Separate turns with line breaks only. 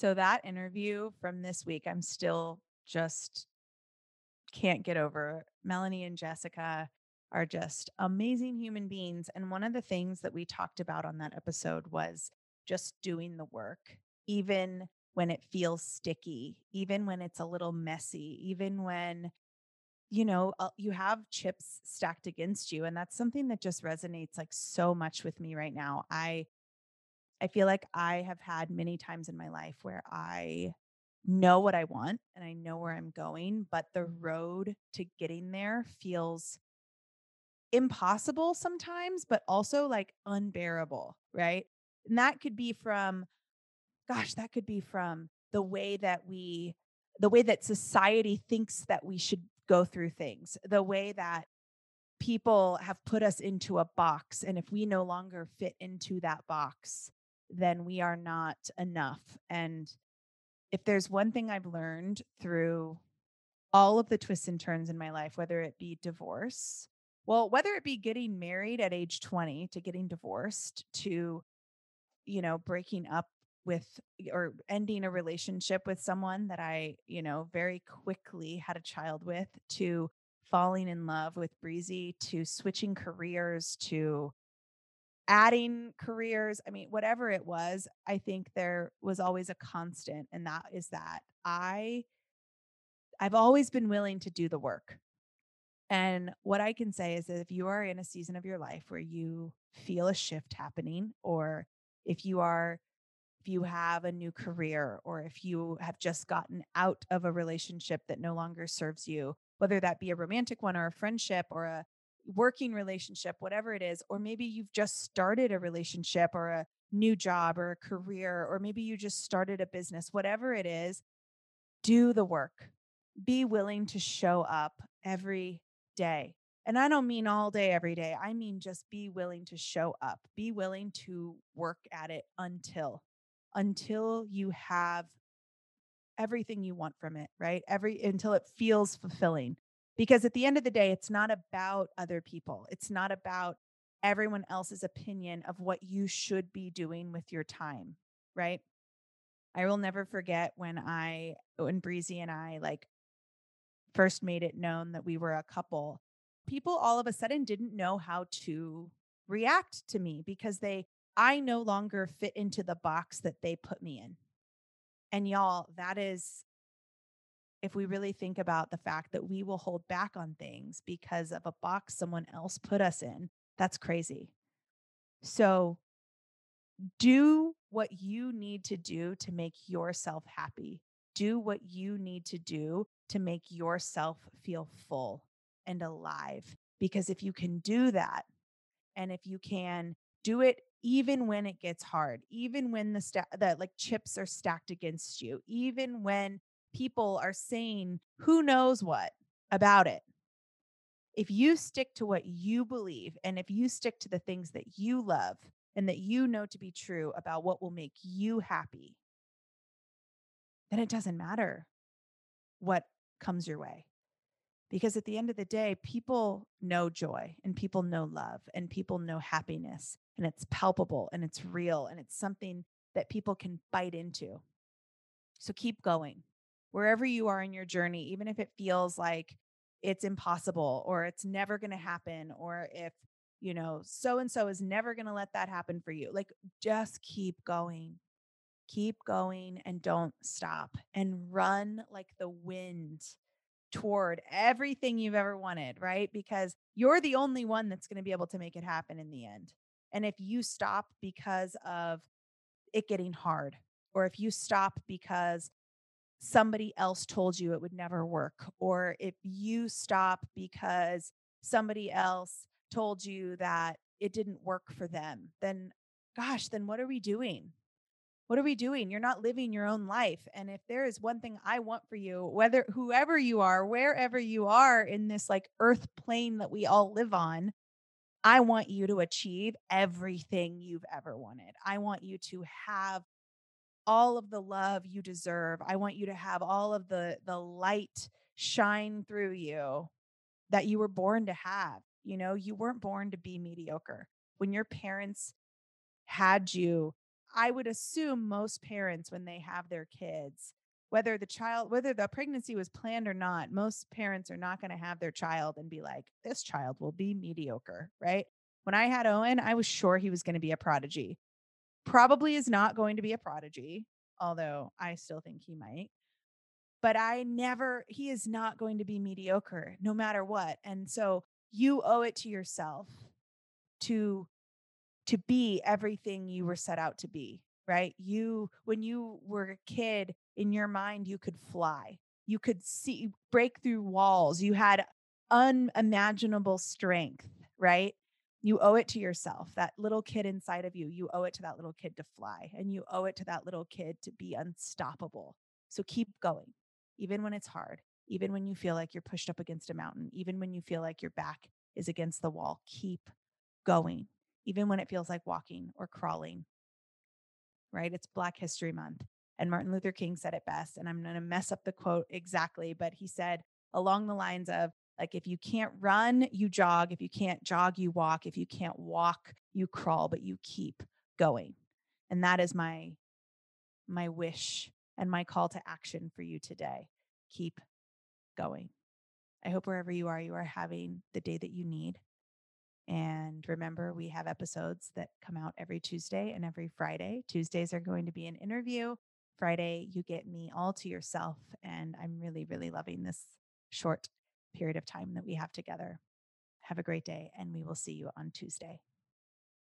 So that interview from this week, I'm still just can't get over. Melanie and Jessica are just amazing human beings. And one of the things that we talked about on that episode was just doing the work, even when it feels sticky, even when it's a little messy, even when you know uh, you have chips stacked against you and that's something that just resonates like so much with me right now i i feel like i have had many times in my life where i know what i want and i know where i'm going but the mm-hmm. road to getting there feels impossible sometimes but also like unbearable right and that could be from gosh that could be from the way that we the way that society thinks that we should go through things, the way that people have put us into a box. And if we no longer fit into that box, then we are not enough. And if there's one thing I've learned through all of the twists and turns in my life, whether it be divorce, well, whether it be getting married at age 20 to getting divorced to, you know, breaking up with or ending a relationship with someone that I, you know, very quickly had a child with to falling in love with Breezy to switching careers to adding careers. I mean, whatever it was, I think there was always a constant and that is that I I've always been willing to do the work. And what I can say is that if you are in a season of your life where you feel a shift happening or if you are if you have a new career or if you have just gotten out of a relationship that no longer serves you, whether that be a romantic one or a friendship or a working relationship, whatever it is, or maybe you've just started a relationship or a new job or a career, or maybe you just started a business, whatever it is, do the work. Be willing to show up every day. And I don't mean all day, every day. I mean just be willing to show up, be willing to work at it until until you have everything you want from it, right? Every until it feels fulfilling. Because at the end of the day, it's not about other people. It's not about everyone else's opinion of what you should be doing with your time, right? I will never forget when I when Breezy and I like first made it known that we were a couple. People all of a sudden didn't know how to react to me because they I no longer fit into the box that they put me in. And y'all, that is, if we really think about the fact that we will hold back on things because of a box someone else put us in, that's crazy. So, do what you need to do to make yourself happy. Do what you need to do to make yourself feel full and alive. Because if you can do that, and if you can do it even when it gets hard, even when the sta- the like chips are stacked against you, even when people are saying who knows what about it. If you stick to what you believe and if you stick to the things that you love and that you know to be true about what will make you happy, then it doesn't matter what comes your way because at the end of the day, people know joy and people know love and people know happiness and it's palpable and it's real and it's something that people can bite into. So keep going wherever you are in your journey, even if it feels like it's impossible or it's never going to happen or if you know so and so is never going to let that happen for you like just keep going keep going and don't stop and run like the wind toward everything you've ever wanted, right? Because you're the only one that's going to be able to make it happen in the end. And if you stop because of it getting hard, or if you stop because somebody else told you it would never work, or if you stop because somebody else told you that it didn't work for them, then gosh, then what are we doing? what are we doing? You're not living your own life. And if there is one thing I want for you, whether whoever you are, wherever you are in this like earth plane that we all live on, I want you to achieve everything you've ever wanted. I want you to have all of the love you deserve. I want you to have all of the the light shine through you that you were born to have. You know, you weren't born to be mediocre. When your parents had you I would assume most parents, when they have their kids, whether the child, whether the pregnancy was planned or not, most parents are not going to have their child and be like, this child will be mediocre, right? When I had Owen, I was sure he was going to be a prodigy. Probably is not going to be a prodigy, although I still think he might. But I never, he is not going to be mediocre no matter what. And so you owe it to yourself to to be everything you were set out to be right you when you were a kid in your mind you could fly you could see break through walls you had unimaginable strength right you owe it to yourself that little kid inside of you you owe it to that little kid to fly and you owe it to that little kid to be unstoppable so keep going even when it's hard even when you feel like you're pushed up against a mountain even when you feel like your back is against the wall keep going even when it feels like walking or crawling. Right? It's Black History Month. And Martin Luther King said it best. And I'm going to mess up the quote exactly, but he said along the lines of, like, if you can't run, you jog. If you can't jog, you walk. If you can't walk, you crawl, but you keep going. And that is my my wish and my call to action for you today. Keep going. I hope wherever you are, you are having the day that you need. And remember, we have episodes that come out every Tuesday and every Friday. Tuesdays are going to be an interview. Friday, you get me all to yourself. And I'm really, really loving this short period of time that we have together. Have a great day, and we will see you on Tuesday.